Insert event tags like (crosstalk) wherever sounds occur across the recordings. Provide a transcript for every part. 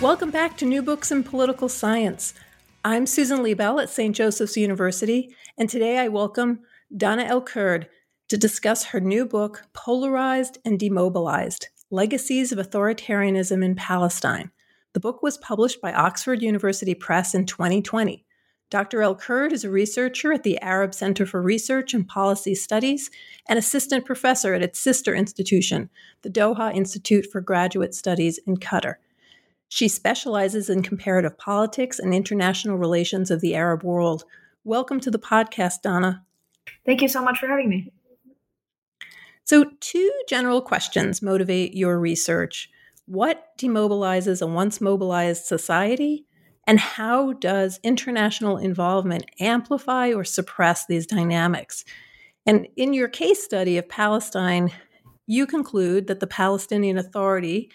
Welcome back to New Books in Political Science. I'm Susan Liebel at St. Joseph's University, and today I welcome Dana El-Kurd to discuss her new book, Polarized and Demobilized Legacies of Authoritarianism in Palestine. The book was published by Oxford University Press in 2020. Dr. El-Kurd is a researcher at the Arab Center for Research and Policy Studies and assistant professor at its sister institution, the Doha Institute for Graduate Studies in Qatar. She specializes in comparative politics and international relations of the Arab world. Welcome to the podcast, Dana. Thank you so much for having me. So, two general questions motivate your research. What demobilizes a once mobilized society? And how does international involvement amplify or suppress these dynamics? And in your case study of Palestine, you conclude that the Palestinian Authority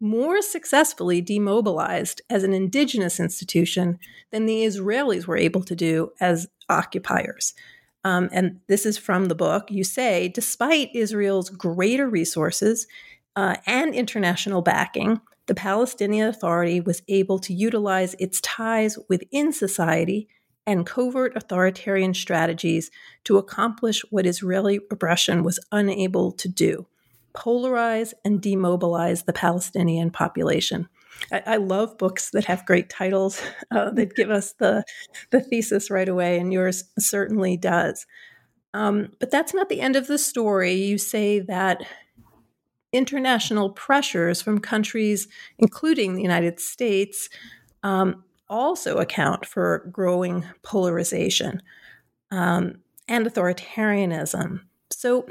more successfully demobilized as an indigenous institution than the Israelis were able to do as occupiers. Um, and this is from the book. You say, despite Israel's greater resources uh, and international backing, the Palestinian Authority was able to utilize its ties within society and covert authoritarian strategies to accomplish what Israeli oppression was unable to do polarize and demobilize the Palestinian population. I, I love books that have great titles (laughs) uh, that give us the, the thesis right away, and yours certainly does. Um, but that's not the end of the story. You say that international pressures from countries, including the United States, um, also account for growing polarization um, and authoritarianism. So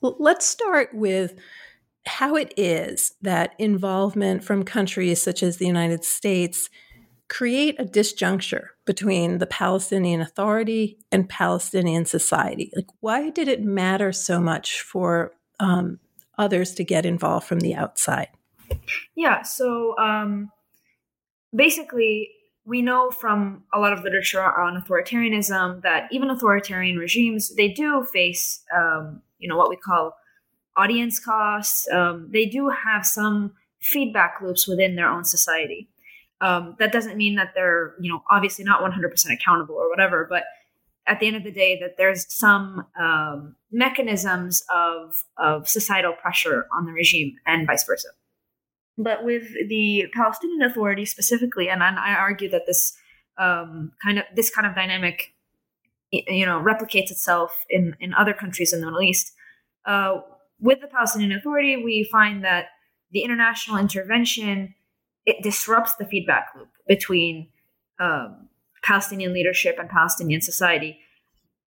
let's start with how it is that involvement from countries such as the United States create a disjuncture between the Palestinian Authority and Palestinian society. Like, why did it matter so much for um, others to get involved from the outside? Yeah, so um, basically, we know from a lot of literature on authoritarianism that even authoritarian regimes they do face, um, you know, what we call audience costs. Um, they do have some feedback loops within their own society. Um, that doesn't mean that they're, you know, obviously not 100% accountable or whatever, but at the end of the day that there's some um, mechanisms of of societal pressure on the regime and vice versa. But with the Palestinian Authority specifically, and I argue that this um, kind of this kind of dynamic, you know, replicates itself in in other countries in the Middle East. Uh, with the Palestinian Authority, we find that the international intervention it disrupts the feedback loop between um, Palestinian leadership and Palestinian society.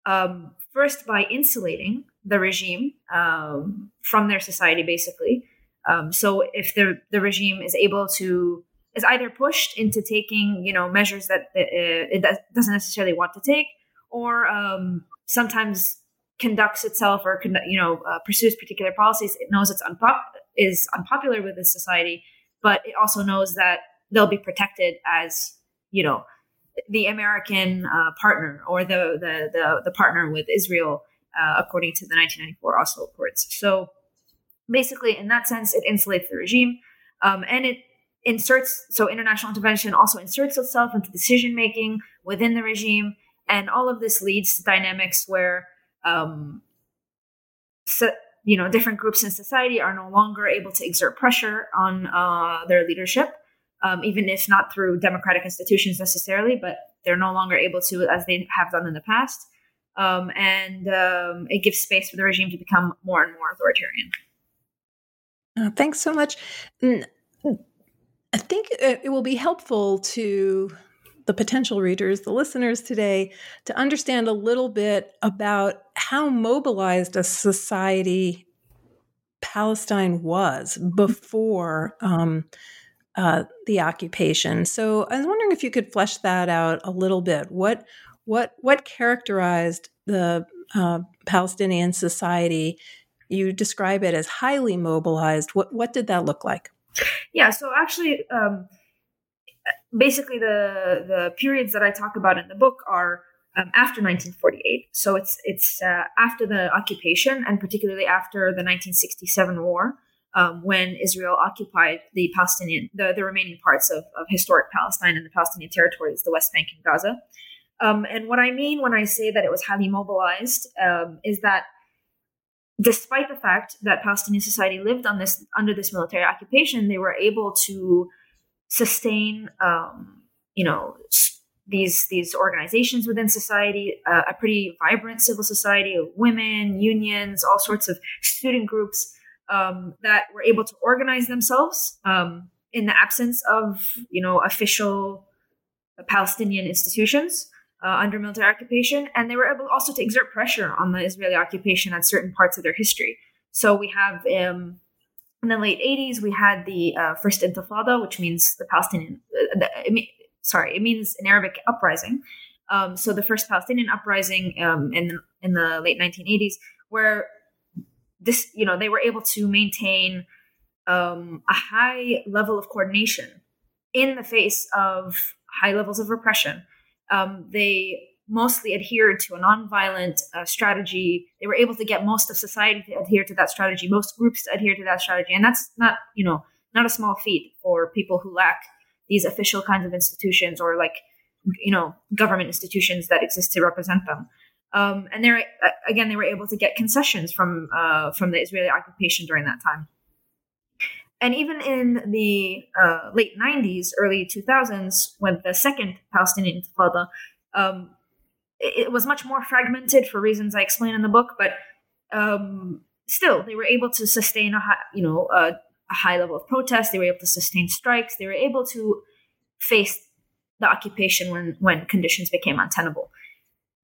Um, first, by insulating the regime um, from their society, basically. Um, so, if the the regime is able to is either pushed into taking you know measures that it, it doesn't necessarily want to take, or um, sometimes conducts itself or you know uh, pursues particular policies, it knows it's unpop- is unpopular with the society, but it also knows that they'll be protected as you know the American uh, partner or the, the, the the partner with Israel, uh, according to the 1994 Oslo Accords. So basically, in that sense, it insulates the regime, um, and it inserts. So international intervention also inserts itself into decision making within the regime, and all of this leads to dynamics where. Um, so, you know, different groups in society are no longer able to exert pressure on uh, their leadership, um, even if not through democratic institutions necessarily, but they're no longer able to as they have done in the past. Um, and um, it gives space for the regime to become more and more authoritarian. Uh, thanks so much. I think it will be helpful to the potential readers, the listeners today, to understand a little bit about how mobilized a society Palestine was before um, uh, the occupation. So I was wondering if you could flesh that out a little bit. What what what characterized the uh, Palestinian society? You describe it as highly mobilized. What what did that look like? Yeah. So actually, um, basically the the periods that I talk about in the book are um, after 1948. So it's it's uh, after the occupation and particularly after the 1967 war. um, when Israel occupied the Palestinian, the, the remaining parts of, of historic Palestine and the Palestinian territories, the West Bank and Gaza. Um, and what I mean when I say that it was highly mobilized um, is that despite the fact that Palestinian society lived on this under this military occupation, they were able to sustain, um, you know, these these organizations within society, uh, a pretty vibrant civil society of women, unions, all sorts of student groups um, that were able to organize themselves um, in the absence of you know official Palestinian institutions uh, under military occupation, and they were able also to exert pressure on the Israeli occupation at certain parts of their history. So we have um, in the late 80s we had the uh, first Intifada, which means the Palestinian. Uh, the, sorry, it means an Arabic uprising. Um, so the first Palestinian uprising um, in in the late 1980s, where this you know they were able to maintain um, a high level of coordination in the face of high levels of repression. Um, they mostly adhered to a nonviolent uh, strategy. They were able to get most of society to adhere to that strategy, most groups to adhere to that strategy, and that's not you know not a small feat for people who lack these official kinds of institutions or like you know government institutions that exist to represent them. Um, and they're again they were able to get concessions from uh, from the Israeli occupation during that time. And even in the uh, late 90s, early 2000s, when the second Palestinian Intifada, um, it, was much more fragmented for reasons I explain in the book, but um, still, they were able to sustain a high, you know, a, a high level of protest. They were able to sustain strikes. They were able to face the occupation when, when conditions became untenable.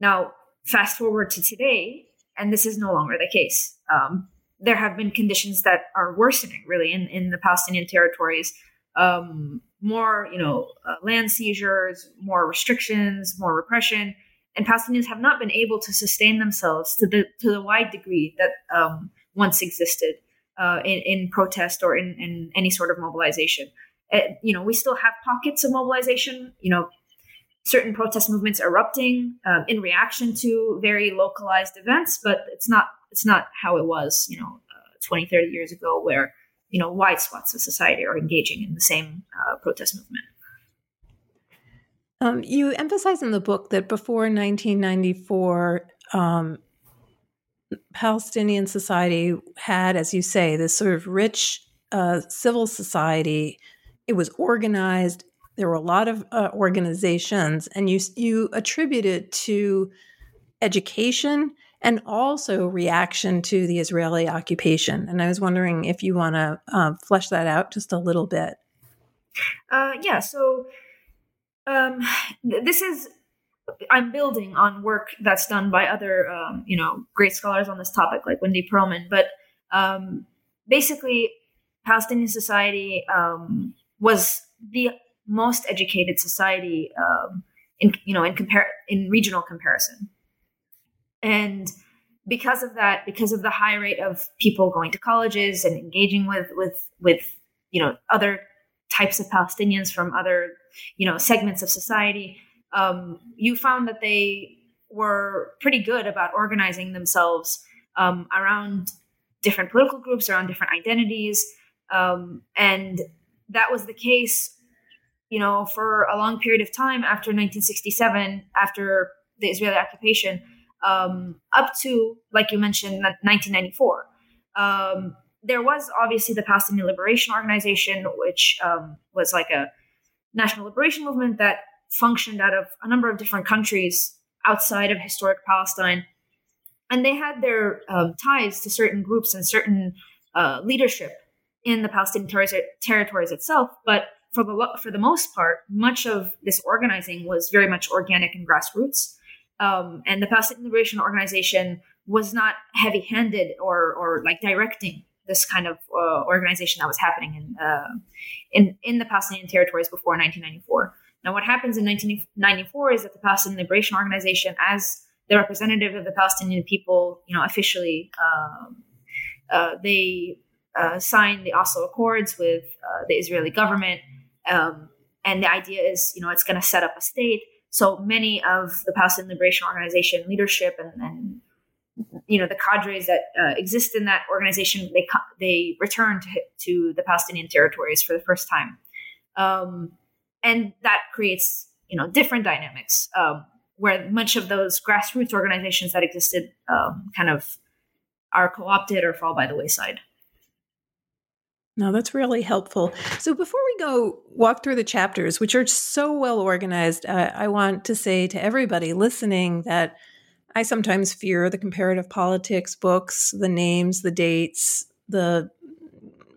Now, fast forward to today, and this is no longer the case. Um, there have been conditions that are worsening, really, in, in the Palestinian territories. Um, more, you know, uh, land seizures, more restrictions, more repression, and Palestinians have not been able to sustain themselves to the to the wide degree that um, once existed uh, in, in protest or in, in any sort of mobilization. Uh, you know, we still have pockets of mobilization. You know, certain protest movements erupting um, in reaction to very localized events, but it's not it's not how it was, you know, uh, 20, 30 years ago, where you know wide swaths of society are engaging in the same uh, protest movement. Um, you emphasize in the book that before 1994, um, Palestinian society had, as you say, this sort of rich uh, civil society. It was organized there were a lot of uh, organizations, and you you attribute it to education and also reaction to the Israeli occupation. And I was wondering if you want to uh, flesh that out just a little bit. Uh, yeah. So um, this is I'm building on work that's done by other um, you know great scholars on this topic, like Wendy Pearlman. But um, basically, Palestinian society um, was the most educated society um, in you know in compare in regional comparison and because of that because of the high rate of people going to colleges and engaging with with with you know other types of palestinians from other you know segments of society um, you found that they were pretty good about organizing themselves um, around different political groups around different identities um, and that was the case you know, for a long period of time after 1967, after the Israeli occupation, um, up to, like you mentioned, 1994. Um, there was obviously the Palestinian Liberation Organization, which um, was like a national liberation movement that functioned out of a number of different countries outside of historic Palestine. And they had their um, ties to certain groups and certain uh, leadership in the Palestinian ter- territories itself. But for the for the most part, much of this organizing was very much organic and grassroots. Um, and the Palestinian Liberation Organization was not heavy-handed or or like directing this kind of uh, organization that was happening in uh, in in the Palestinian territories before 1994. Now, what happens in 1994 is that the Palestinian Liberation Organization, as the representative of the Palestinian people, you know, officially, um, uh, they uh, signed the Oslo Accords with uh, the Israeli government um, and the idea is, you know, it's going to set up a state. So many of the Palestinian Liberation Organization leadership and, and you know the cadres that uh, exist in that organization they they return to, to the Palestinian territories for the first time, um, and that creates you know different dynamics um, where much of those grassroots organizations that existed um, kind of are co-opted or fall by the wayside. No, that's really helpful. So before we go walk through the chapters, which are so well organized, uh, I want to say to everybody listening that I sometimes fear the comparative politics books, the names, the dates, the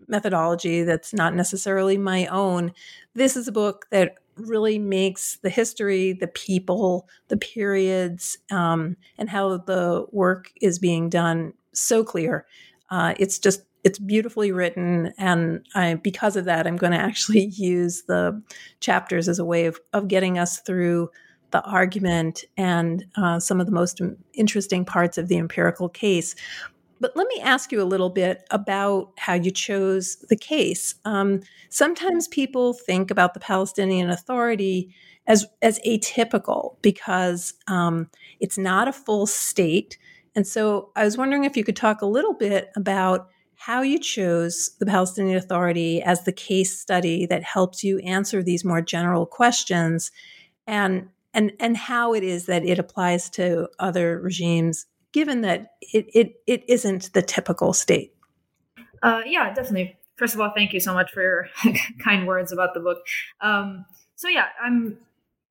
methodology that's not necessarily my own. This is a book that really makes the history, the people, the periods, um, and how the work is being done so clear. Uh, it's just it's beautifully written and I, because of that i'm going (laughs) to actually use the chapters as a way of, of getting us through the argument and uh, some of the most interesting parts of the empirical case. But let me ask you a little bit about how you chose the case. Um, sometimes people think about the palestinian authority as, as atypical because um, it's not a full state. And so i was wondering if you could talk a little bit about how you chose the Palestinian Authority as the case study that helps you answer these more general questions and and and how it is that it applies to other regimes given that it it, it isn't the typical state uh, yeah definitely first of all thank you so much for your (laughs) kind words about the book um, so yeah i'm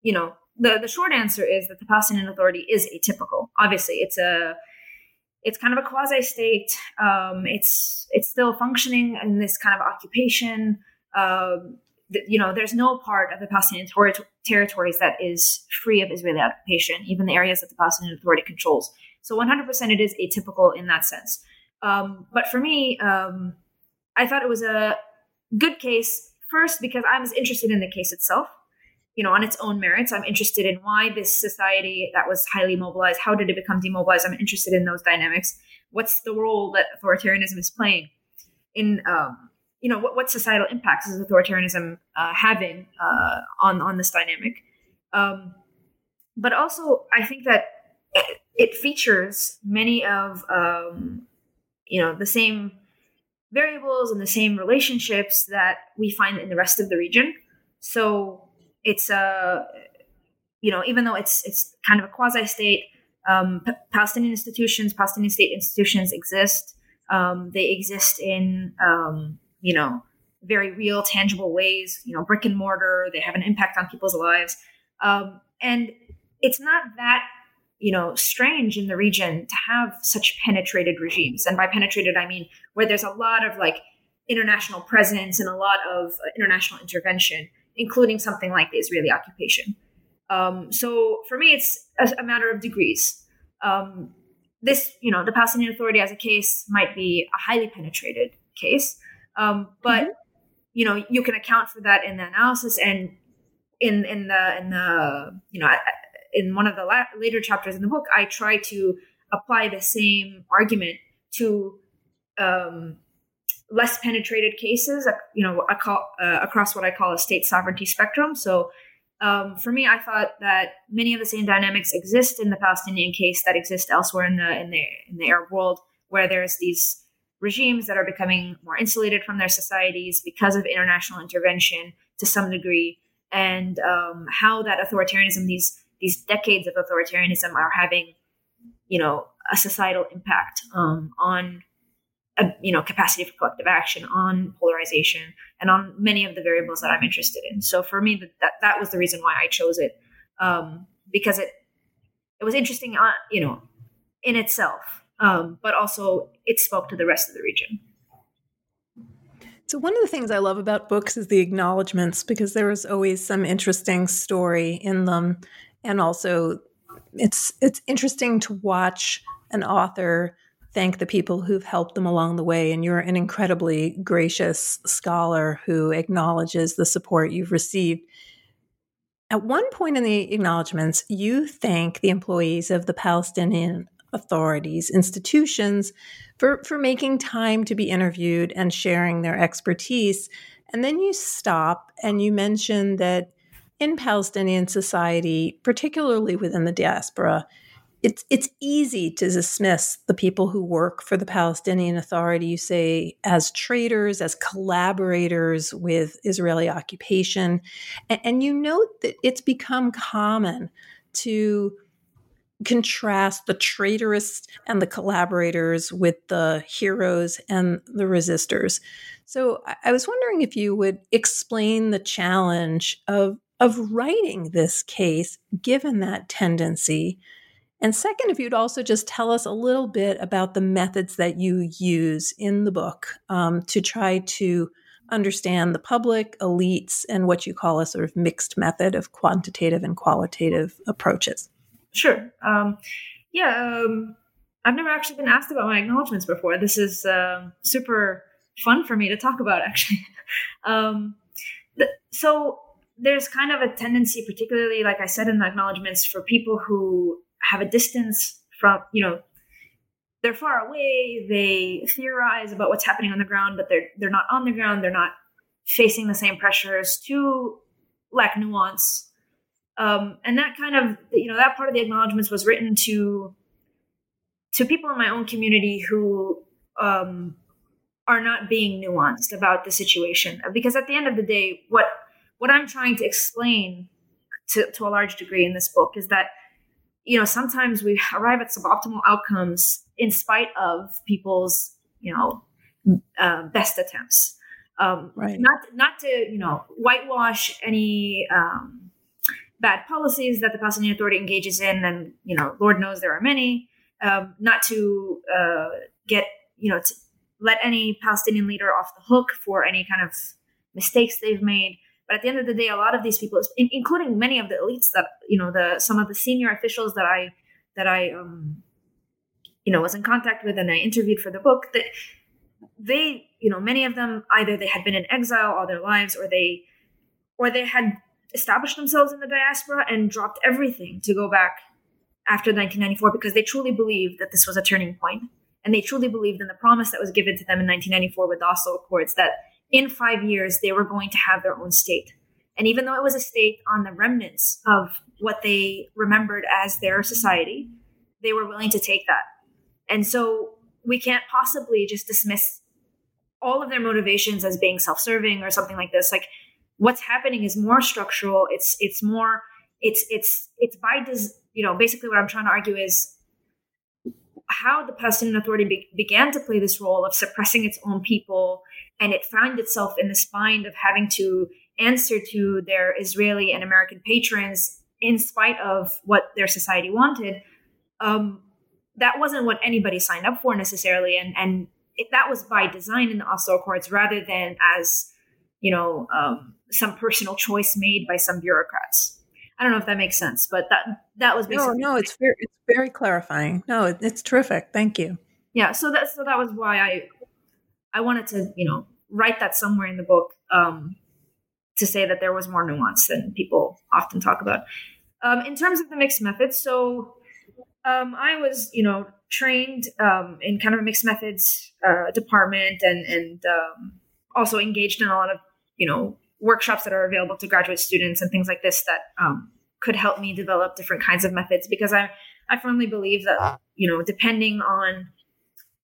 you know the the short answer is that the palestinian authority is atypical obviously it's a it's kind of a quasi state. Um, it's it's still functioning in this kind of occupation. Um, you know, there's no part of the Palestinian ter- territories that is free of Israeli occupation, even the areas that the Palestinian Authority controls. So 100% it is atypical in that sense. Um, but for me, um, I thought it was a good case first because I was interested in the case itself you know, on its own merits. I'm interested in why this society that was highly mobilized, how did it become demobilized? I'm interested in those dynamics. What's the role that authoritarianism is playing in, um, you know, what, what societal impacts is authoritarianism uh, having uh, on on this dynamic? Um, but also, I think that it features many of um, you know the same variables and the same relationships that we find in the rest of the region. So it's a you know even though it's it's kind of a quasi state um, P- palestinian institutions palestinian state institutions exist um, they exist in um, you know very real tangible ways you know brick and mortar they have an impact on people's lives um, and it's not that you know strange in the region to have such penetrated regimes and by penetrated i mean where there's a lot of like international presence and a lot of uh, international intervention including something like the Israeli occupation. Um, so for me, it's a, a matter of degrees. Um, this, you know, the Palestinian Authority as a case might be a highly penetrated case, um, but mm-hmm. you know, you can account for that in the analysis and in in the in the you know in one of the la- later chapters in the book, I try to apply the same argument to um, less penetrated cases, you know, call, uh, across what I call a state sovereignty spectrum. So um, for me, I thought that many of the same dynamics exist in the Palestinian case that exist elsewhere in the in the in the Arab world, where there's these regimes that are becoming more insulated from their societies because of international intervention to some degree, and um, how that authoritarianism, these these decades of authoritarianism, are having, you know, a societal impact um, on a, you know capacity for collective action on polarization and on many of the variables that i'm interested in. So for me that that was the reason why i chose it um, because it it was interesting uh, you know in itself um, but also it spoke to the rest of the region so one of the things i love about books is the acknowledgments because there is always some interesting story in them and also it's it's interesting to watch an author thank the people who've helped them along the way. And you're an incredibly gracious scholar who acknowledges the support you've received. At one point in the acknowledgments, you thank the employees of the Palestinian authorities, institutions for, for making time to be interviewed and sharing their expertise. And then you stop and you mention that in Palestinian society, particularly within the diaspora, it's it's easy to dismiss the people who work for the Palestinian Authority. You say as traitors, as collaborators with Israeli occupation, and, and you note that it's become common to contrast the traitorous and the collaborators with the heroes and the resistors. So I was wondering if you would explain the challenge of of writing this case given that tendency and second, if you'd also just tell us a little bit about the methods that you use in the book um, to try to understand the public, elites, and what you call a sort of mixed method of quantitative and qualitative approaches. Sure. Um, yeah, um, I've never actually been asked about my acknowledgments before. This is uh, super fun for me to talk about, (laughs) actually. um, th- so there's kind of a tendency, particularly, like I said in the acknowledgments, for people who have a distance from, you know, they're far away, they theorize about what's happening on the ground, but they're they're not on the ground, they're not facing the same pressures to lack nuance. Um, and that kind of you know that part of the acknowledgments was written to to people in my own community who um, are not being nuanced about the situation because at the end of the day what what i'm trying to explain to, to a large degree in this book is that you know, sometimes we arrive at suboptimal outcomes in spite of people's, you know, uh, best attempts. Um, right. Not not to you know whitewash any um, bad policies that the Palestinian Authority engages in, and you know, Lord knows there are many. Um, not to uh, get you know to let any Palestinian leader off the hook for any kind of mistakes they've made. But at the end of the day, a lot of these people, including many of the elites that you know, the some of the senior officials that I that I um, you know was in contact with and I interviewed for the book, that they, you know, many of them either they had been in exile all their lives, or they or they had established themselves in the diaspora and dropped everything to go back after 1994 because they truly believed that this was a turning point and they truly believed in the promise that was given to them in 1994 with the Oslo Accords that in five years they were going to have their own state. And even though it was a state on the remnants of what they remembered as their society, they were willing to take that. And so we can't possibly just dismiss all of their motivations as being self-serving or something like this. Like what's happening is more structural. It's it's more it's it's it's by des- you know basically what I'm trying to argue is how the Palestinian Authority be- began to play this role of suppressing its own people, and it found itself in this bind of having to answer to their Israeli and American patrons in spite of what their society wanted. Um, that wasn't what anybody signed up for necessarily, and and it, that was by design in the Oslo Accords rather than as you know um, some personal choice made by some bureaucrats. I don't know if that makes sense, but that that was basically no, no. It's very it's very clarifying. No, it, it's terrific. Thank you. Yeah. So that so that was why I I wanted to you know write that somewhere in the book um, to say that there was more nuance than people often talk about. Um, in terms of the mixed methods, so um, I was you know trained um, in kind of a mixed methods uh, department and and um, also engaged in a lot of you know workshops that are available to graduate students and things like this that um, could help me develop different kinds of methods because I I firmly believe that you know depending on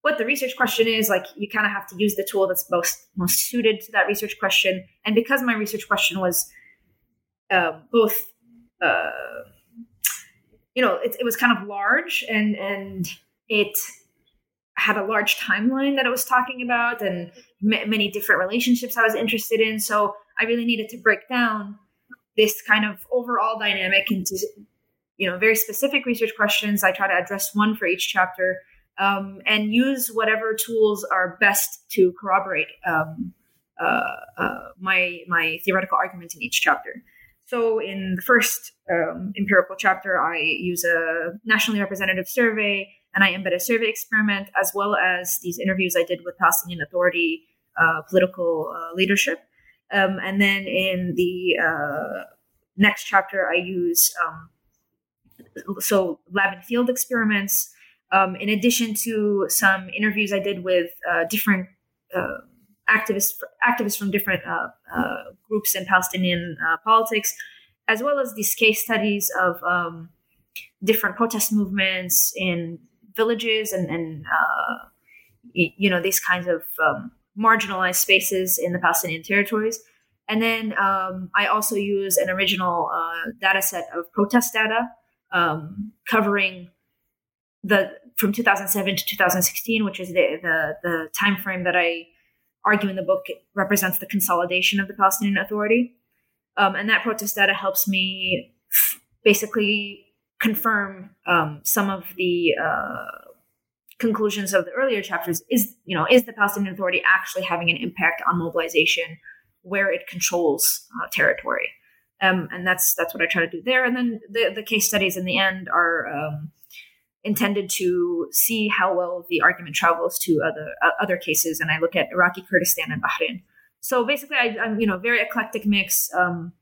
what the research question is like you kind of have to use the tool that's most most suited to that research question. And because my research question was uh, both uh, you know it, it was kind of large and and it had a large timeline that I was talking about and m- many different relationships I was interested in. So I really needed to break down this kind of overall dynamic into you know very specific research questions. I try to address one for each chapter um, and use whatever tools are best to corroborate um, uh, uh, my my theoretical arguments in each chapter. So in the first um, empirical chapter, I use a nationally representative survey and I embed a survey experiment as well as these interviews I did with Palestinian Authority uh, political uh, leadership. Um, and then in the uh, next chapter, I use um, so lab and field experiments. Um, in addition to some interviews I did with uh, different uh, activists, activists from different uh, groups in Palestinian politics, as well as these case studies of um, different protest movements in villages and, and uh, you know these kinds of um, marginalized spaces in the Palestinian territories. And then um, I also use an original uh, data set of protest data um, covering the from 2007 to 2016, which is the, the the time frame that I argue in the book represents the consolidation of the Palestinian Authority. Um, and that protest data helps me f- basically confirm um, some of the uh, conclusions of the earlier chapters. Is you know is the Palestinian Authority actually having an impact on mobilization where it controls uh, territory? Um, and that's that's what I try to do there. And then the the case studies in the end are um, intended to see how well the argument travels to other uh, other cases. And I look at Iraqi Kurdistan and Bahrain. So basically, I, am you know very eclectic mix, um,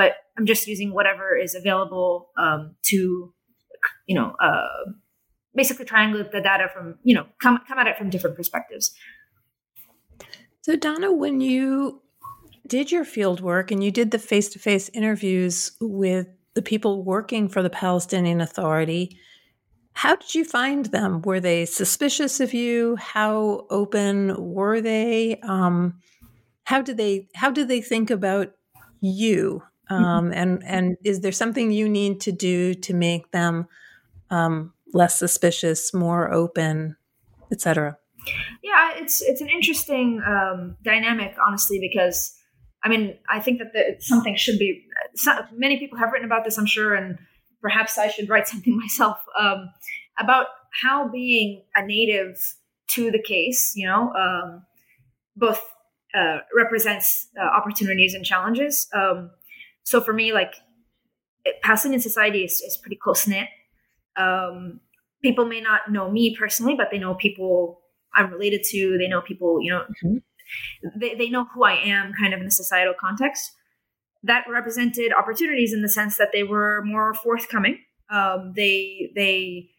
but I'm just using whatever is available um, to you know uh, basically triangulate the data from you know come come at it from different perspectives. So Dana, when you did your field work and you did the face to face interviews with the people working for the Palestinian Authority, how did you find them? Were they suspicious of you? How open were they? Um, how did they How did they think about you? Mm-hmm. Um, and and is there something you need to do to make them um, less suspicious, more open, etc.? Yeah, it's it's an interesting um, dynamic, honestly, because I mean, I think that the, something should be. Some, many people have written about this, I'm sure, and perhaps I should write (laughs) something myself um, about how being a native to the case, you know, um, both uh, represents uh, opportunities and challenges. Um, so for me, like Palestinian society is, is pretty close knit. Um, people may not know me personally, but they know people I'm related to. They know people, you know, mm-hmm they, they know who I am kind of in a societal context. That represented opportunities in the sense that they were more forthcoming. Um, they they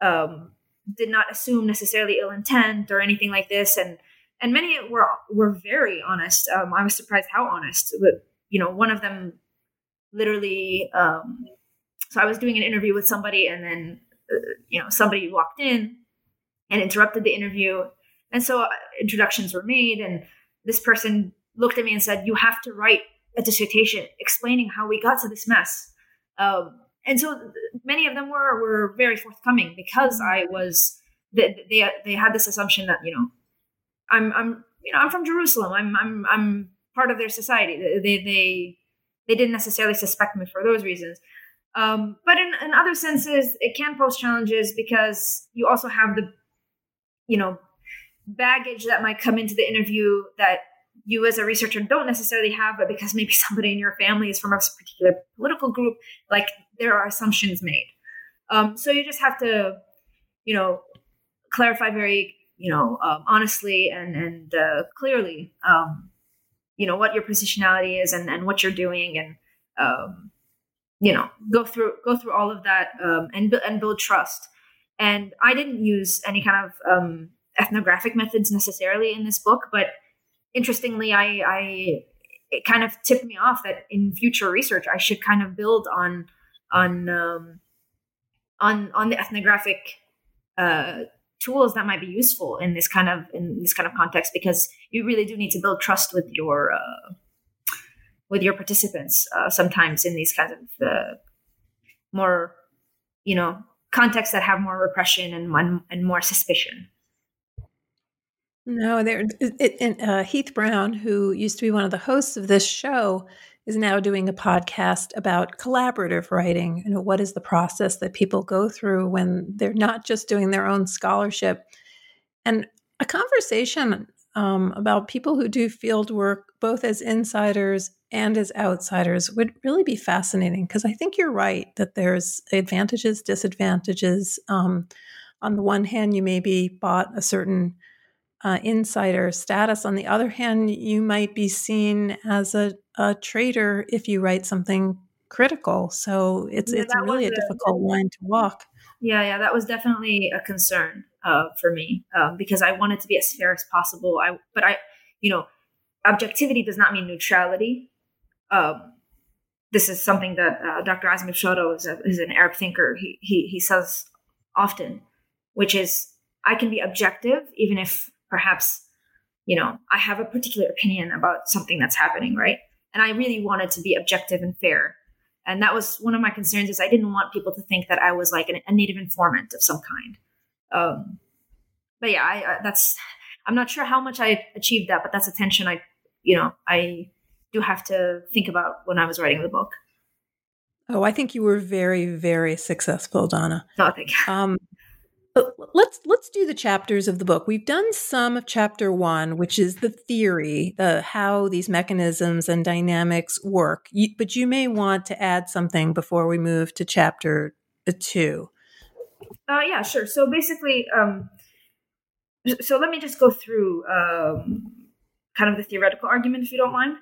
um, did not assume necessarily ill intent or anything like this, and and many were were very honest. Um, I was surprised how honest. But you know, one of them literally. Um, so I was doing an interview with somebody, and then uh, you know somebody walked in and interrupted the interview and so uh, introductions were made, and this person looked at me and said, "You have to write a dissertation explaining how we got to this mess." Um, and so many of them were were very forthcoming because I was they they, they had this assumption that you know I'm I'm you know I'm from Jerusalem. I'm I'm I'm part of their society. They they they didn't necessarily suspect me for those reasons. Um, but in, in other senses, it can pose challenges because you also have the, you know, baggage that might come into the interview that you as a researcher don't necessarily have, but because maybe (laughs) somebody in your family is from a particular political group, like there are assumptions made. Um, so you just have to, you know, clarify very, you know, um, honestly and and uh, clearly, um, you know, what your positionality is and and what you're doing, and um, you know, go through go through all of that um, and and build trust. And I didn't use any kind of um, ethnographic methods necessarily in this book, but interestingly, I, I it kind of tipped me off that in future research I should kind of build on on um, on on the ethnographic uh, tools that might be useful in this kind of in this kind of context because you really do need to build trust with your uh, with your participants uh, sometimes in these kinds of uh, more you know contexts that have more repression and and more suspicion. No, there. It, it, uh, Heath Brown, who used to be one of the hosts of this show, is now doing a podcast about collaborative writing. You know, what is the process that people go through when they're not just doing their own scholarship, and a conversation um, about people who do field work both as insiders and as outsiders would really be fascinating because I think you're right that there's advantages, disadvantages. Um, on the one hand, you maybe bought a certain uh, insider status. On the other hand, you might be seen as a, a traitor if you write something critical. So it's yeah, it's really a, a difficult line to walk. Yeah, yeah, that was definitely a concern uh, for me um, because I wanted to be as fair as possible. I, but I, you know, objectivity does not mean neutrality. Um, this is something that uh, Dr. Azmi Bishara is, a, is an Arab thinker. He, he he says often, which is I can be objective even if perhaps you know I have a particular opinion about something that's happening, right? And I really wanted to be objective and fair. And that was one of my concerns is I didn't want people to think that I was like an, a native informant of some kind. Um, but yeah, I, I, that's I'm not sure how much I achieved that, but that's a tension I, you know, I do have to think about when I was writing the book. Oh, I think you were very, very successful, Dana. No, thank you. Um, let's let's do the chapters of the book. We've done some of chapter one, which is the theory, the how these mechanisms and dynamics work. You, but you may want to add something before we move to chapter two. Uh, yeah, sure. So basically, um, so let me just go through um, kind of the theoretical argument, if you don't mind.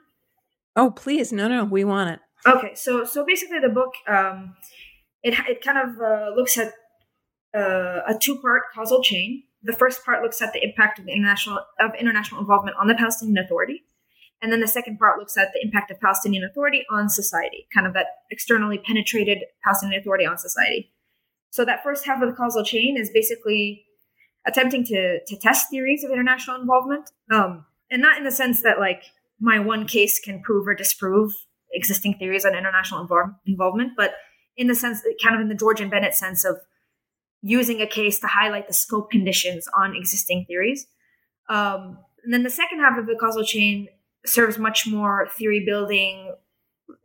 Oh, please, no, no, we want it. Okay, so so basically, the book um, it it kind of uh, looks at uh, a two part causal chain. The first part looks at the impact of international of international involvement on the Palestinian Authority, and then the second part looks at the impact of Palestinian Authority on society, kind of that externally penetrated Palestinian Authority on society. So that first half of the causal chain is basically attempting to to test theories of international involvement, um, and not in the sense that like my one case can prove or disprove existing theories on international involve- involvement, but in the sense, kind of in the George and Bennett sense of using a case to highlight the scope conditions on existing theories. Um, and then the second half of the causal chain serves much more theory building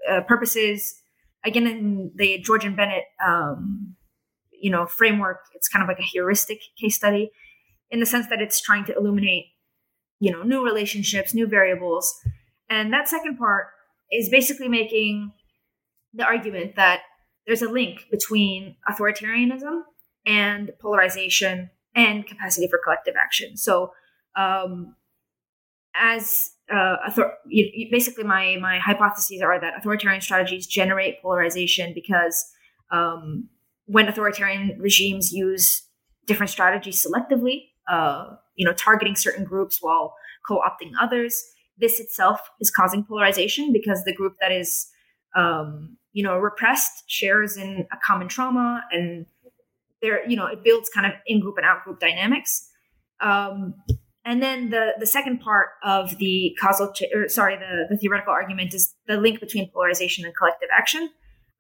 uh, purposes. Again, in the George and Bennett um, you know framework it's kind of like a heuristic case study in the sense that it's trying to illuminate you know new relationships new variables and that second part is basically making the argument that there's a link between authoritarianism and polarization and capacity for collective action. So um, as uh, author- basically my my hypotheses are that authoritarian strategies generate polarization because um, when authoritarian regimes use different strategies selectively, uh, you know, targeting certain groups while co-opting others, this itself is causing polarization because the group that is, um, you know, repressed shares in a common trauma, and there, you know, it builds kind of in-group and out-group dynamics. Um, and then the the second part of the causal, ch- or sorry, the the theoretical argument is the link between polarization and collective action.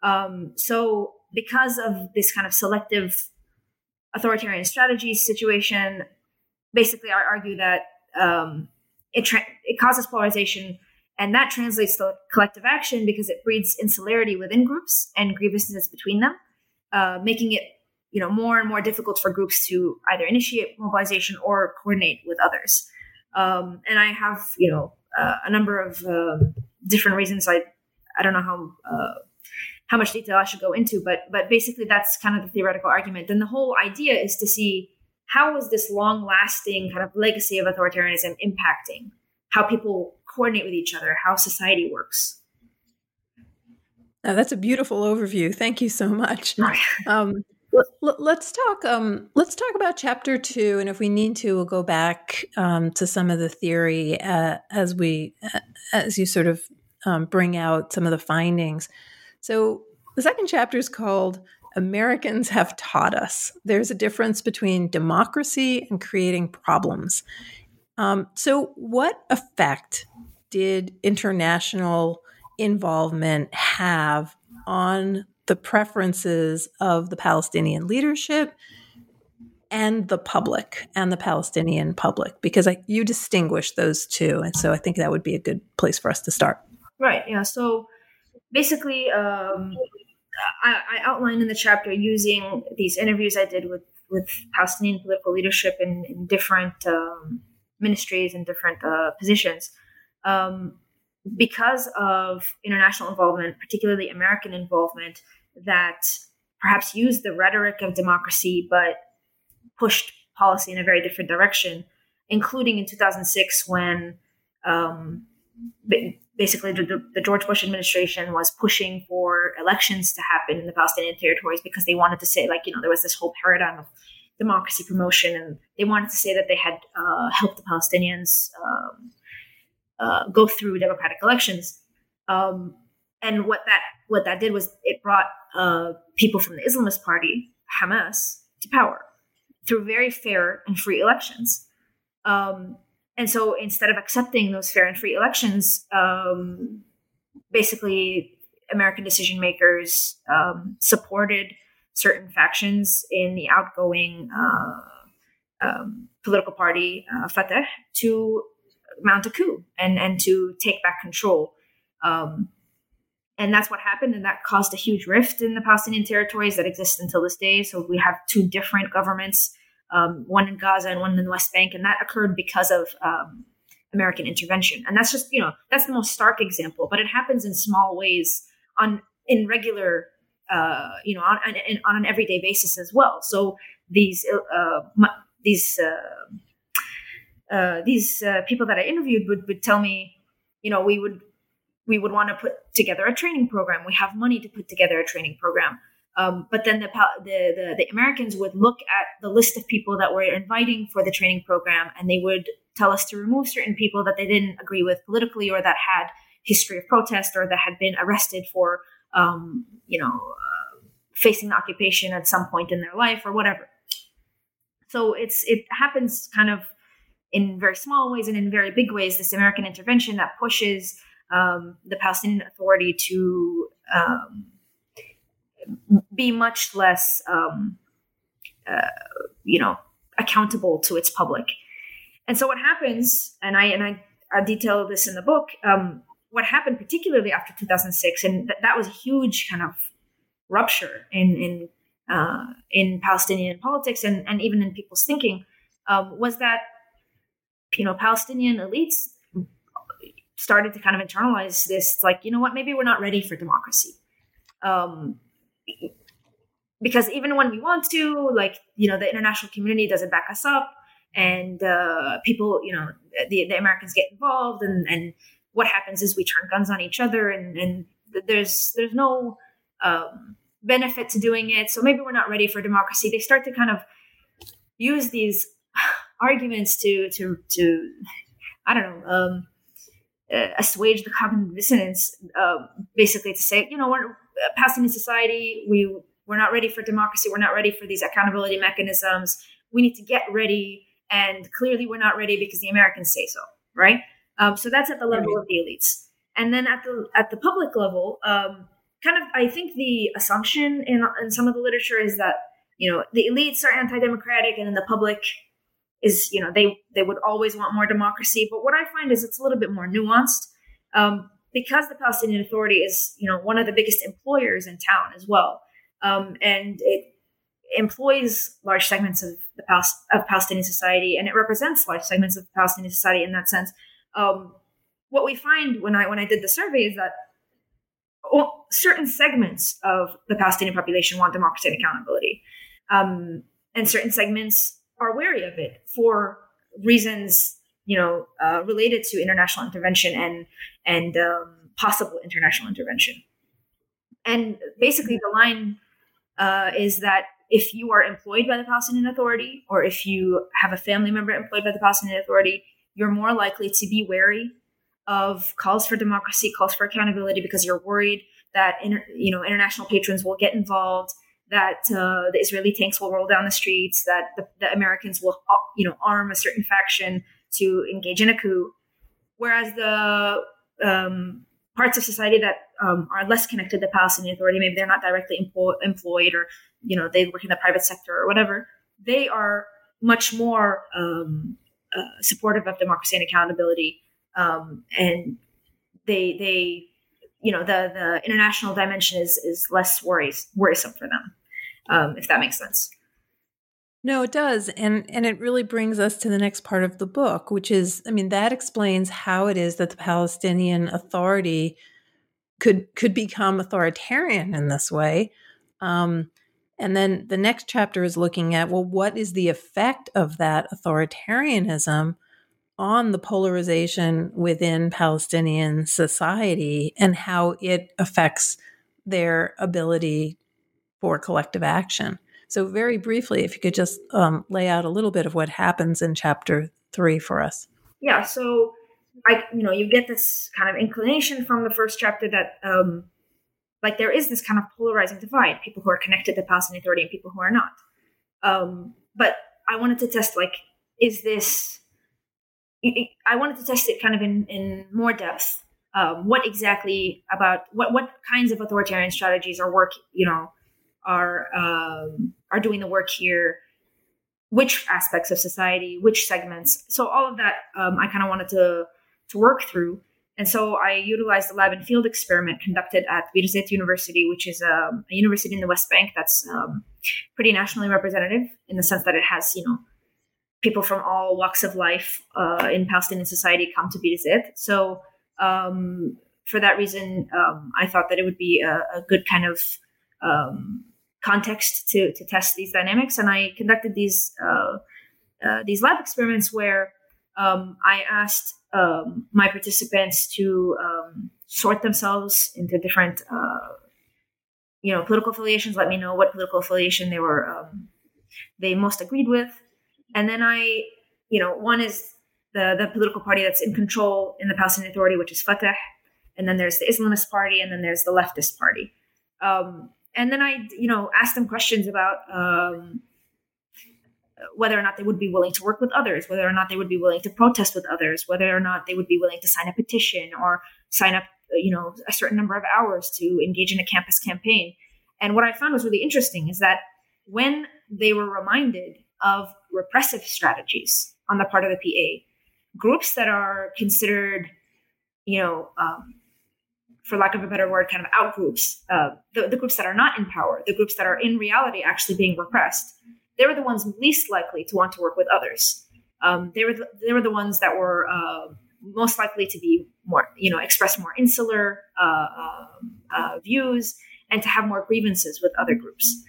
Um, so because of this kind of selective authoritarian strategy situation, basically, I argue that um, it tra- it causes polarization, and that translates to collective action because it breeds insularity within groups and grievances between them, uh, making it you know more and more difficult for groups to either initiate mobilization or coordinate with others. Um, and I have you know uh, a number of uh, different reasons. I I don't know how uh, how much detail I should go into, but but basically that's kind of the theoretical argument. And the whole idea is to see how is this long lasting kind of legacy of authoritarianism impacting how people coordinate with each other, how society works. Oh, that's a beautiful overview. Thank you so much. (laughs) Um, let, us talk. Um, let's talk about chapter two, and if we need to, we'll go back um, to some of the theory uh, as we uh, as you sort of um, bring out some of the findings. So the second chapter is called Americans Have Taught Us. There's a difference between democracy and creating problems. Um, so, what effect did international involvement have on the preferences of the Palestinian leadership and the public and the Palestinian public? Because I, you distinguish those two. And so I think that would be a good place for us to start. Right. Yeah. So basically, um, I, I outlined in the chapter using these interviews I did with with Palestinian political leadership in, in different um, ministries and different uh, positions. Um, because of international involvement, particularly American involvement, that perhaps used the rhetoric of democracy but pushed policy in a very different direction, including in 2006 when um, basically the, the, George Bush administration was pushing for elections to happen in the Palestinian territories because they wanted to say, like, you know, there was this whole paradigm of democracy promotion, and they wanted to say that they had uh, helped the Palestinians um, uh, go through democratic elections. Um, and what that what that did was it brought uh, people from the Islamist Party, Hamas, to power through very fair and free elections. Um, and so instead of accepting those fair and free elections, um, basically American decision makers um, supported certain factions in the outgoing uh, um, political party, uh, Fatah, to mount a coup and, and to take back control. Um, and that's what happened, and that caused a huge rift in the Palestinian territories that exist until this day. So we have two different governments, um, one in Gaza and one in the West Bank, and that occurred because of um, American intervention. And that's just you know that's the most stark example, but it happens in small ways on in regular uh, you know on, on, on, an everyday basis as well. So these uh, these uh, uh, these uh, people that I interviewed would would tell me, you know, we would we would want to put together a training program. We have money to put together a training program. Um, but then the, the, the, the Americans would look at the list of people that we're inviting for the training program, and they would tell us to remove certain people that they didn't agree with politically, or that had history of protest, or that had been arrested for, um, you know, uh, facing the occupation at some point in their life, or whatever. So it's it happens kind of in very small ways and in very big ways. This American intervention that pushes um, the Palestinian Authority to um, be much less, um, uh, you know, accountable to its public. And so what happens, and I and I, I detail this in the book. Um, what happened, particularly after 2006, and th- that was a huge kind of rupture in in uh, in Palestinian politics and, and even in people's thinking, um, was that you know Palestinian elites started to kind of internalize this. It's like, you know what, maybe we're not ready for democracy. Um, because even when we want to, like, you know, the international community doesn't back us up and uh, people, you know, the, the Americans get involved and, and what happens is we turn guns on each other and, and there's, there's no um, benefit to doing it. So maybe we're not ready for democracy. They start to kind of use these arguments to, to, to, I don't know, um, uh, assuage the cognitive dissonance, uh, basically to say, you know, we're passing in society, we we're not ready for democracy, we're not ready for these accountability mechanisms. We need to get ready, and clearly we're not ready because the Americans say so, right? Um, so that's at the level right. of the elites, and then at the at the public level, um, kind of, I think the assumption in in some of the literature is that you know the elites are anti-democratic, and in the public is you know they they would always want more democracy. But what i find is it's a little bit more nuanced um, because the palestinian authority is you know one of the biggest employers in town as well. Um, and it employs large segments of the of palestinian society and it represents large segments of palestinian society in that sense. Um, what we find when i when i did the survey is that certain segments of the palestinian population want democracy and accountability. Um, and certain segments are wary of it for reasons you know uh, related to international intervention and and um, possible international intervention. And basically the line uh, is that if you are employed by the palestinian authority or if you have a family member employed by the palestinian authority you're more likely to be wary of calls for democracy calls for accountability because you're worried that you know international patrons will get involved that uh, the Israeli tanks will roll down the streets, that the, the, Americans will, uh, you know, arm a certain faction to engage in a coup, whereas the um, parts of society that um, are less connected to the Palestinian Authority, maybe they're not directly employ- employed, or you know, they work in the private sector or whatever, they are much more um, uh, supportive of democracy and accountability, um, and they they you know the the international dimension is is less worries, worrisome for them um, if that makes sense. No, it does. And and it really brings us to the next part of the book, which is I mean, that explains how it is that the Palestinian Authority could could become authoritarian in this way. Um, and then the next chapter is looking at well, what is the effect of that authoritarianism on the polarization within Palestinian society and how it affects their ability for collective action. So, very briefly, if you could just um, lay out a little bit of what happens in chapter three for us. Yeah. So, I, you know, you get this kind of inclination from the first chapter that, um, like, there is this kind of polarizing divide: people who are connected to Palestinian Authority and people who are not. Um, but I wanted to test, like, is this? I wanted to test it kind of in in more depth. Um, what exactly about what what kinds of authoritarian strategies are work, you know, are um, are doing the work here? Which aspects of society? Which segments? So all of that, um, I kind of wanted to to work through. And so I utilized the lab and field experiment conducted at Birzeit University, which is um, a university in the West Bank that's um, pretty nationally representative in the sense that it has, you know, people from all walks of life uh, in Palestinian society come to Birzeit. So um, for that reason, um, I thought that it would be a, a good kind of um, context to, to test these dynamics. And I conducted these uh, uh, these lab experiments where um, I asked um, my participants to um, sort themselves into different, uh, you know, political affiliations. Let me know what political affiliation they were they most agreed with, and then I, you know, one is the the political party that's in control in the Palestinian Authority, which is Fatah, and then there's the Islamist party, and then there's the leftist party. Um, and then I, you know, asked them questions about um, whether or not they would be willing to work with others, whether or not they would be willing to protest with others, whether or not they would be willing to sign a petition or sign up, you know, a certain number of hours to engage in a campus campaign. And what I found was really interesting is that when they were reminded of repressive strategies on the part of the PA, groups that are considered, you know, um, for lack of a better word, kind of out groups, uh, the, the groups that are not in power, the groups that are in reality actually being repressed, they were the ones least likely to want to work with others. Um, they were the, they were the ones that were uh, most likely to be more, you know, express more insular uh, um, uh, views and to have more grievances with other groups.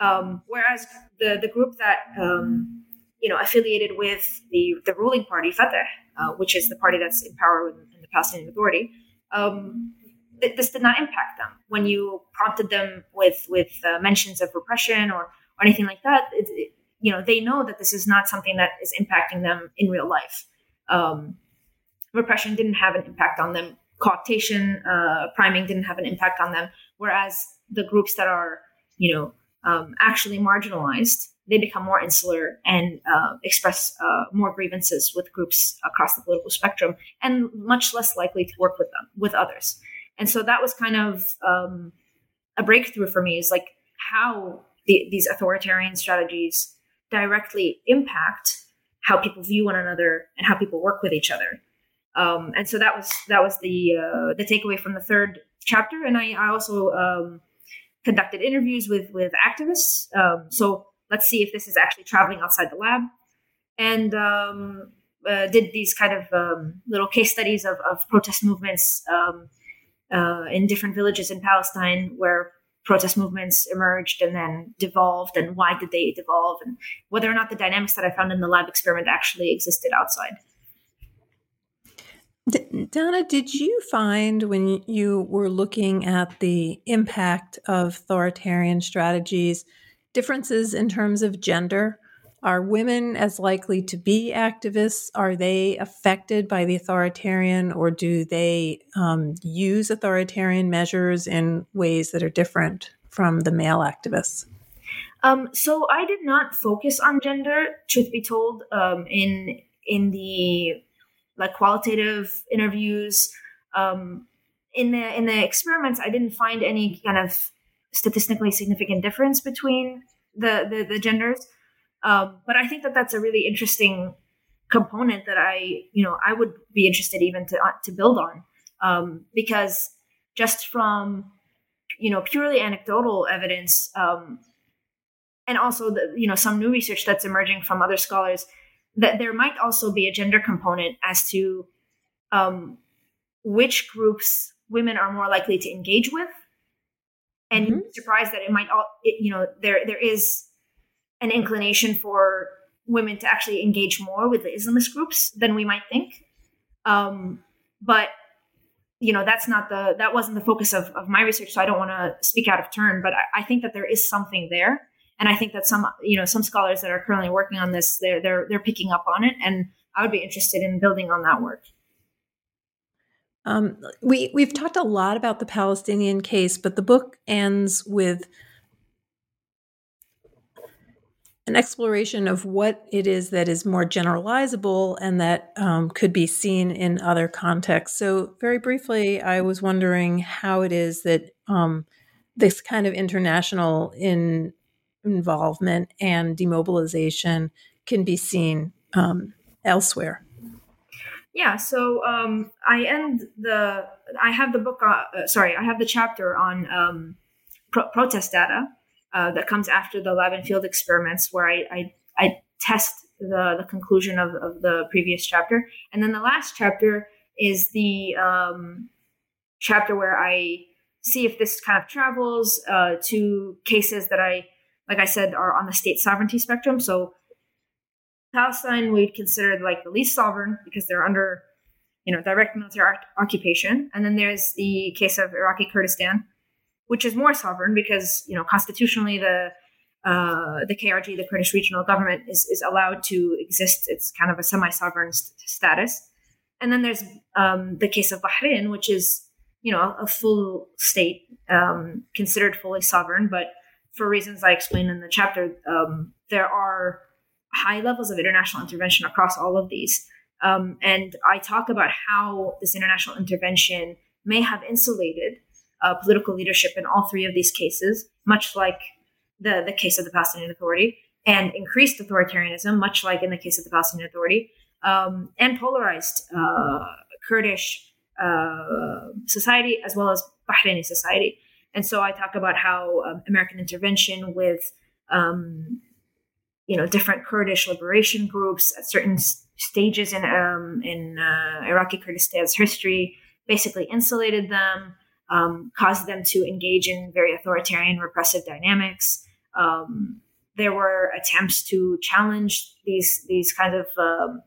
Um, whereas the the group that um, you know affiliated with the the ruling party Fatah, uh, which is the party that's in power in the Palestinian Authority, um, this did not impact them when you prompted them with with uh, mentions of repression or or anything like that, it, it, you know, they know that this is not something that is impacting them in real life. Um, repression didn't have an impact on them. Cooptation, uh, priming didn't have an impact on them. Whereas the groups that are, you know, um, actually marginalized, they become more insular and uh, express uh, more grievances with groups across the political spectrum, and much less likely to work with them with others. And so that was kind of um, a breakthrough for me. Is like how the, these authoritarian strategies directly impact how people view one another and how people work with each other. Um, and so that was that was the uh, the takeaway from the third chapter. And I, I also um, conducted interviews with with activists. Um, so let's see if this is actually traveling outside the lab, and um, uh, did these kind of um, little case studies of, of protest movements um, uh, in different villages in Palestine where protest movements emerged and then devolved and why did they devolve and whether or not the dynamics that I found in the lab experiment actually existed outside. D- Dana, did you find when you were looking at the impact of authoritarian strategies differences in terms of gender? Are women as likely to be activists? Are they affected by the authoritarian, or do they um, use authoritarian measures in ways that are different from the male activists? Um, so I did not focus on gender, truth be told, um, in in the like qualitative interviews. Um, in the in the experiments, I didn't find any kind of statistically significant difference between the the, the genders. Um, but I think that that's a really interesting component that I, you know, I would be interested even to uh, to build on um, because just from you know purely anecdotal evidence um, and also the, you know some new research that's emerging from other scholars that there might also be a gender component as to um, which groups women are more likely to engage with and mm-hmm. surprised that it might all it, you know there there is an inclination for women to actually engage more with the Islamist groups than we might think. Um, but you know that's not the that wasn't the focus of, of my research so i don't want to speak out of turn but I, I, think that there is something there and i think that some you know some scholars that are currently working on this they're they're they're picking up on it and i would be interested in building on that work Um, we we've talked a lot about the Palestinian case, but the book ends with an exploration of what it is that is more generalizable and that um, could be seen in other contexts. So, very briefly, I was wondering how it is that um, this kind of international in involvement and demobilization can be seen um, elsewhere. Yeah, so um, I end the. I have the book. Uh, sorry, I have the chapter on um, pro- protest data uh, that comes after the lab and field experiments, where I I, I test the the conclusion of, of the previous chapter, and then the last chapter is the um, chapter where I see if this kind of travels uh, to cases that I, like I said, are on the state sovereignty spectrum. So Palestine we'd consider like the least sovereign because they're under, you know, direct military occupation, and then there's the case of Iraqi Kurdistan, which is more sovereign because you know constitutionally the uh, the KRG, the Kurdish regional government, is is allowed to exist. It's kind of a semi-sovereign st- status. And then there's um, the case of Bahrain, which is you know a, full state, um, considered fully sovereign, but for reasons I explained in the chapter, um, there are high levels of international intervention across all of these. Um, and I talk about how this international intervention may have insulated uh, political leadership in all three of these cases, much like the, the case of the Palestinian Authority, and increased authoritarianism, much like in the case of the Palestinian Authority, um, and polarized uh, Kurdish uh, society as well as Bahraini society. And so I talk about how um, American intervention with um, you know different Kurdish liberation groups at certain stages in um, in uh, Iraqi Kurdistan's history basically insulated them um, caused them to engage in very authoritarian repressive dynamics. Um, there were attempts to challenge these these kind of um,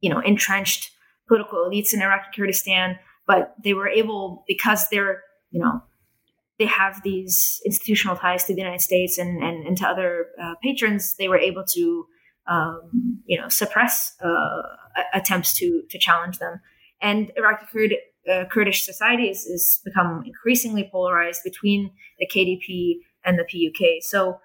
you know entrenched political elites in Iraqi Kurdistan, but they were able because they're you know they have these institutional ties to the United States and and, and to other uh, patrons. They were able to um, you know suppress uh, attempts to to challenge them. And Iraqi Kurd uh, Kurdish society is, is become increasingly polarized between the KDP and the PUK. So,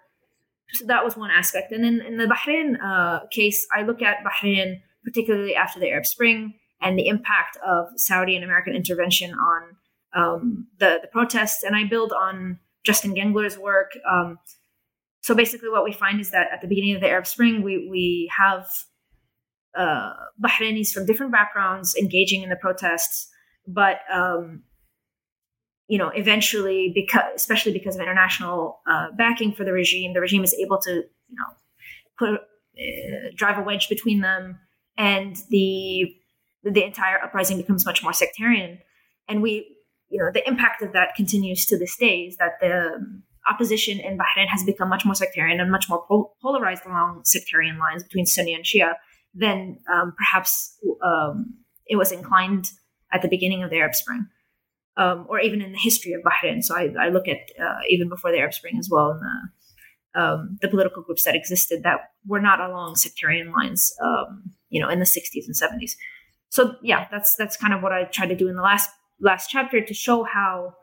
so that was one aspect. And then in the Bahrain uh, case, I look at Bahrain particularly after the Arab Spring and the impact of Saudi and American intervention on um, the the protests. And I build on Justin Gengler's work. Um, so basically, what we find is that at the beginning of the Arab Spring, we we have uh, Bahrainis from different backgrounds engaging in the protests but um, you know, eventually, because especially because of international uh, backing for the regime, the regime is able to you know put uh, drive a wedge between them, and the the entire uprising becomes much more sectarian. And we, you know, the impact of that continues to this day is that the opposition in Bahrain has become much more sectarian and much more pol- polarized along sectarian lines between Sunni and Shia than um, perhaps um, it was inclined at the beginning of the Arab Spring, um, or even in the history of Bahrain. So I, I look at uh, even before the Arab Spring as well, and the, um, the political groups that existed that were not along sectarian lines, um, you know, in the 60s and 70s. So yeah, that's that's kind of what I tried to do in the last last chapter to show how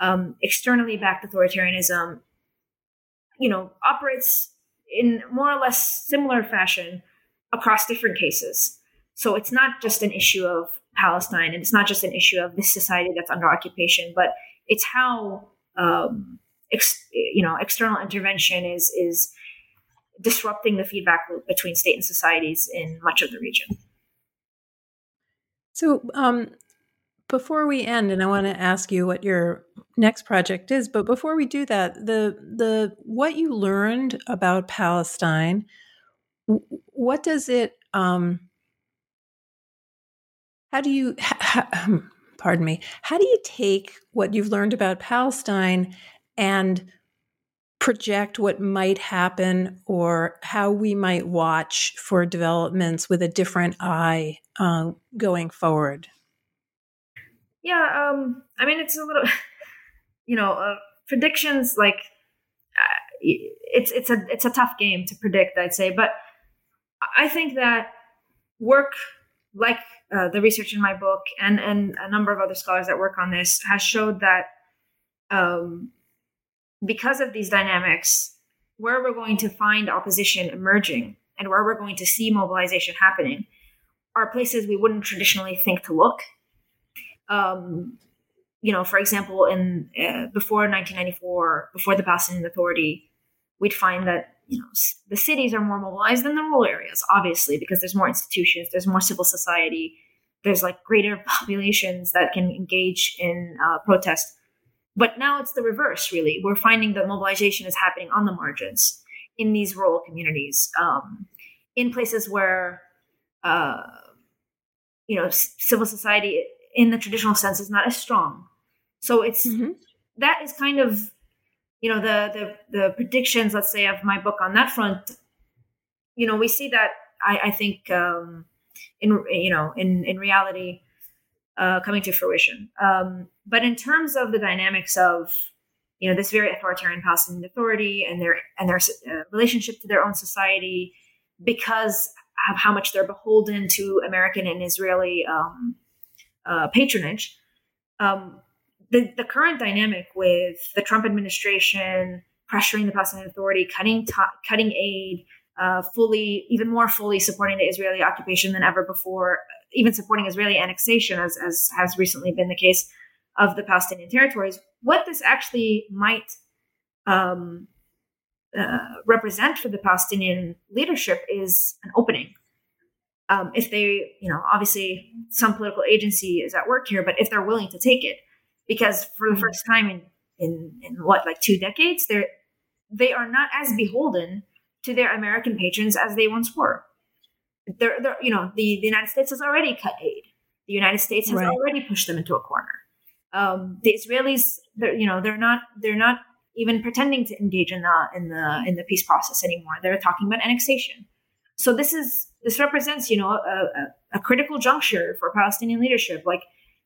um, externally backed authoritarianism, you know, operates in more or less similar fashion across different cases. So it's not just an issue of Palestine, and it's not just an issue of this society that's under occupation, but it's how um, ex, you know external intervention is is disrupting the feedback loop between state and societies in much of the region. So, um, before we end, and I want to ask you what your next project is, but before we do that, the the what you learned about Palestine, what does it um, how do you, (clears throat) pardon me, how do you take what you've learned about Palestine and project what might happen or how we might watch for developments with a different eye uh, going forward? Yeah, um, I mean, it's a little, (laughs) you know, uh, predictions like uh, it's it's a it's a tough game to predict, I'd say, but I think that work like uh, the research in my book and and a number of other scholars that work on this has showed that um, because of these dynamics, where we're going to find opposition emerging and where we're going to see mobilization happening are places we wouldn't traditionally think to look. Um, you know, for example, in uh, before 1994, before the Palestinian Authority, we'd find that you know the cities are more mobilized than the rural areas, obviously, because there's more institutions, there's more civil society, there's like greater (laughs) populations that can engage in uh, protest. But now it's the reverse, really. We're finding that mobilization is happening on the margins in these rural communities, um, in places where, uh, you know, civil society in the traditional sense is not as strong. So it's mm-hmm. that is kind of, you know, the the the predictions, let's say, of my book on that front. You know, we see that I, I think um, in you know in in reality uh, coming to fruition. Um, but in terms of the dynamics of you know this very authoritarian Palestinian Authority and their and their uh, relationship to their own society, because of how much they're beholden to American and Israeli um, uh, patronage. Um, the, the current dynamic with the Trump administration pressuring the Palestinian Authority, cutting cutting aid, uh, fully, even more fully supporting the Israeli occupation than ever before, even supporting Israeli annexation, as, as has recently been the case of the Palestinian territories. What this actually might um, uh, represent for the Palestinian leadership is an opening. Um, if they, you know, obviously some political agency is at work here, but if they're willing to take it, because for the mm-hmm. first time in in, in what like two decades, they're they are not as beholden to their American patrons as they once were. They're, they're you know, the, the United States has already cut aid. The United States has right. already pushed them into a corner. Um, the Israelis, they're, you know, they're not they're not even pretending to engage in the in the in the peace process anymore. They're talking about annexation. So this is this represents, you know, a, a, a critical juncture for Palestinian leadership. Like,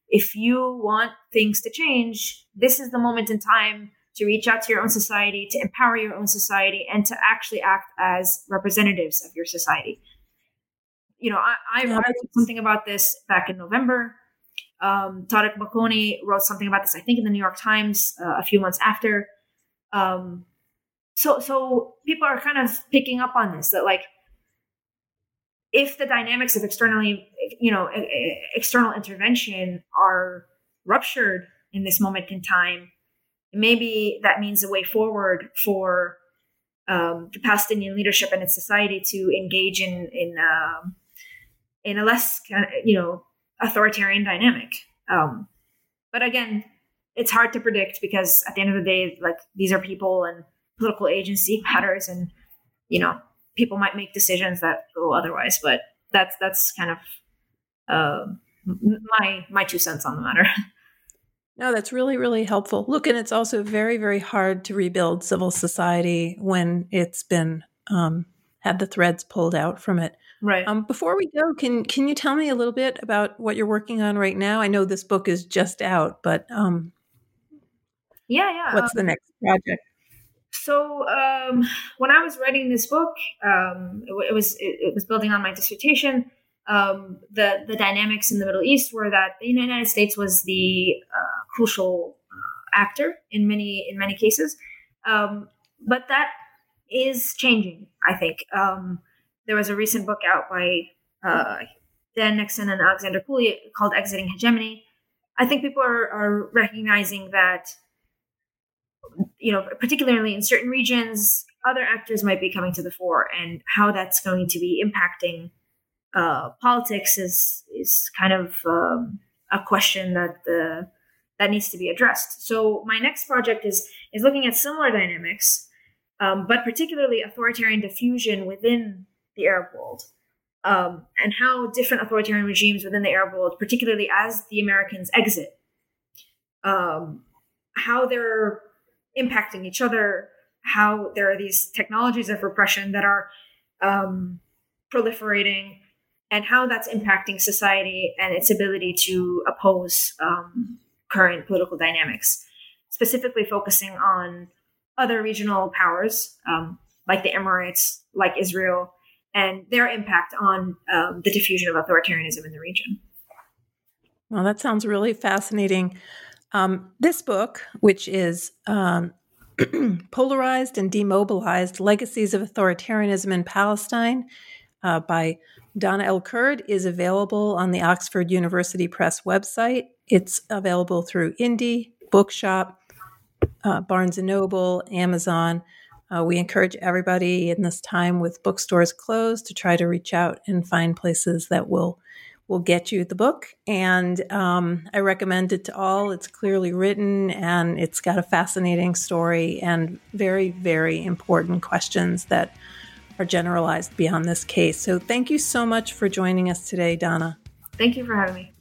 if you want things to change, this is the moment in time to reach out to your own society, to empower your own society, and to actually act as representatives of your society. You know, I, I wrote something about this back in November. Um, Tareq Baconi wrote something about this, I think, in the New York Times uh, a few months after. Um, so, so people are kind of picking up on this that, like, if the dynamics of externally, you know, external intervention are ruptured in this moment in time, maybe that means a way forward for um, the Palestinian leadership and its society to engage in in um, in a less you know authoritarian dynamic. Um, but again, it's hard to predict because at the end of the day, like these are people and political agency matters, and you know people might make decisions that go otherwise. But that's that's kind of uh, my my two cents on the matter. (laughs) No, that's really, really helpful. Look, and it's also very, very hard to rebuild civil society when it's been um, had the threads pulled out from it. Right. Um, before we go, can can you tell me a little bit about what you're working on right now? I know this book is just out, but um, yeah, yeah. What's um, the next project? So um, when I was writing this book, um, it, it, was it, it was building on my dissertation um, the the dynamics in the Middle East were that the United States was the uh, crucial uh, actor in many in many cases, um, but that is changing. I think um, there was a recent book out by uh, Dan Nexon and Alexander Cooley called "Exiting Hegemony." I think people are, are recognizing that you know, particularly in certain regions, other actors might be coming to the fore, and how that's going to be impacting uh, politics is is kind of um, a question that the that needs to be addressed. So my next project is is looking at similar dynamics, um, but particularly authoritarian diffusion within the Arab world, um, and how different authoritarian regimes within the Arab world, particularly as the Americans exit, um, how they're impacting each other, how there are these technologies of repression that are um, proliferating and how that's impacting society and its ability to oppose um, current political dynamics, specifically focusing on other regional powers um, like the Emirates, like Israel, and their impact on um, the diffusion of authoritarianism in the region. Well, that sounds really fascinating. Um, this book, which is um, (clears throat) Polarized and Demobilized Legacies of Authoritarianism in Palestine uh, by Dana El-Kurd, is available on the Oxford University Press website. It's available through Indie, Bookshop, uh, Barnes and Noble, Amazon. Uh, we encourage everybody in this time with bookstores closed to try to reach out and find places that will will get you the book. And um, I recommend it to all. It's clearly written and it's got a fascinating story and very, very important questions that are generalized beyond this case. So thank you so much for joining us today, Dana. Thank you for having me.